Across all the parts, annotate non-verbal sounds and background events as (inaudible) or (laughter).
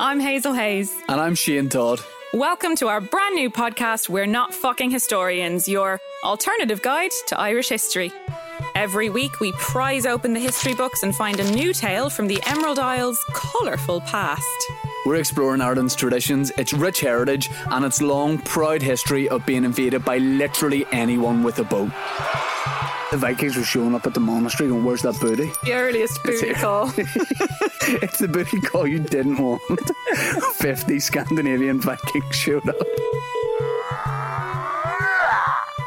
I'm Hazel Hayes. And I'm Shane Todd. Welcome to our brand new podcast, We're Not Fucking Historians, your alternative guide to Irish history. Every week, we prise open the history books and find a new tale from the Emerald Isle's colourful past. We're exploring Ireland's traditions, its rich heritage, and its long, proud history of being invaded by literally anyone with a boat. The Vikings were showing up at the monastery going, Where's that booty? The earliest booty call. (laughs) it's the booty call you didn't want. (laughs) 50 Scandinavian Vikings showed up.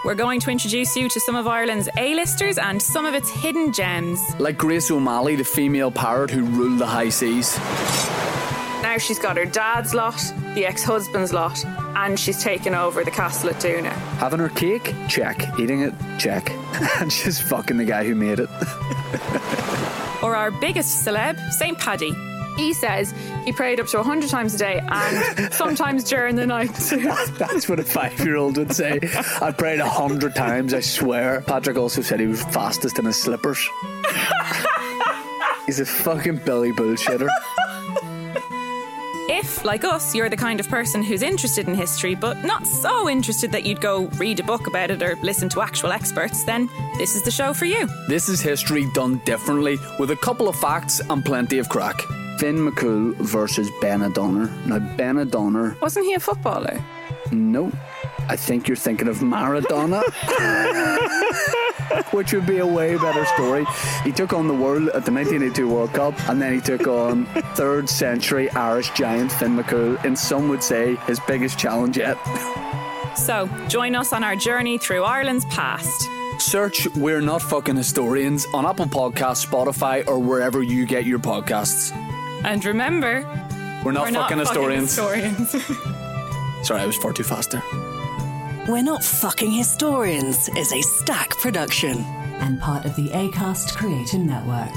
We're going to introduce you to some of Ireland's A-listers and some of its hidden gems. Like Grace O'Malley, the female pirate who ruled the high seas. Now she's got her dad's lot, the ex-husband's lot, and she's taken over the castle at Doona. Having her cake? Check. Eating it? Check. (laughs) and she's fucking the guy who made it. (laughs) Or our biggest celeb, St. Paddy. He says he prayed up to 100 times a day and sometimes during the night too. (laughs) That's what a five year old would say. I prayed a hundred times, I swear. Patrick also said he was fastest in his slippers. He's a fucking belly bullshitter. If, like us, you're the kind of person who's interested in history but not so interested that you'd go read a book about it or listen to actual experts, then this is the show for you. This is history done differently, with a couple of facts and plenty of crack. Finn McCool versus Benandonner. Now, Benandonner, Wasn't he a footballer? no, I think you're thinking of Maradona. (laughs) Which would be a way better story. He took on the world at the 1982 World Cup, and then he took on third century Irish giant Finn McCool in some would say his biggest challenge yet. So, join us on our journey through Ireland's past. Search We're Not Fucking Historians on Apple Podcasts, Spotify, or wherever you get your podcasts. And remember, We're not we're not fucking historians. historians. (laughs) Sorry, I was far too fast there. We're Not Fucking Historians is a Stak production. and part of the ACAST Creator Network.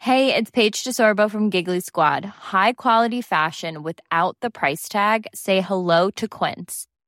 Hey, it's Paige DeSorbo from Giggly Squad. High quality fashion without the price tag. Say hello to Quince.